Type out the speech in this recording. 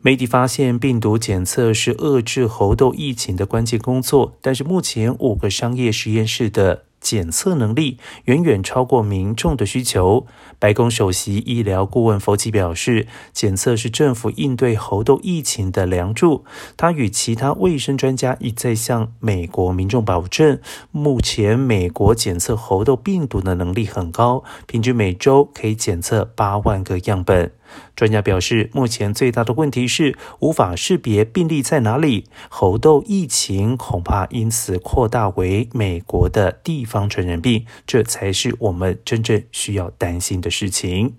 媒体发现，病毒检测是遏制猴痘疫情的关键工作，但是目前五个商业实验室的。检测能力远远超过民众的需求。白宫首席医疗顾问福奇表示，检测是政府应对猴痘疫情的梁柱。他与其他卫生专家一再向美国民众保证，目前美国检测猴痘病毒的能力很高，平均每周可以检测八万个样本。专家表示，目前最大的问题是无法识别病例在哪里，猴痘疫情恐怕因此扩大为美国的地方传染病，这才是我们真正需要担心的事情。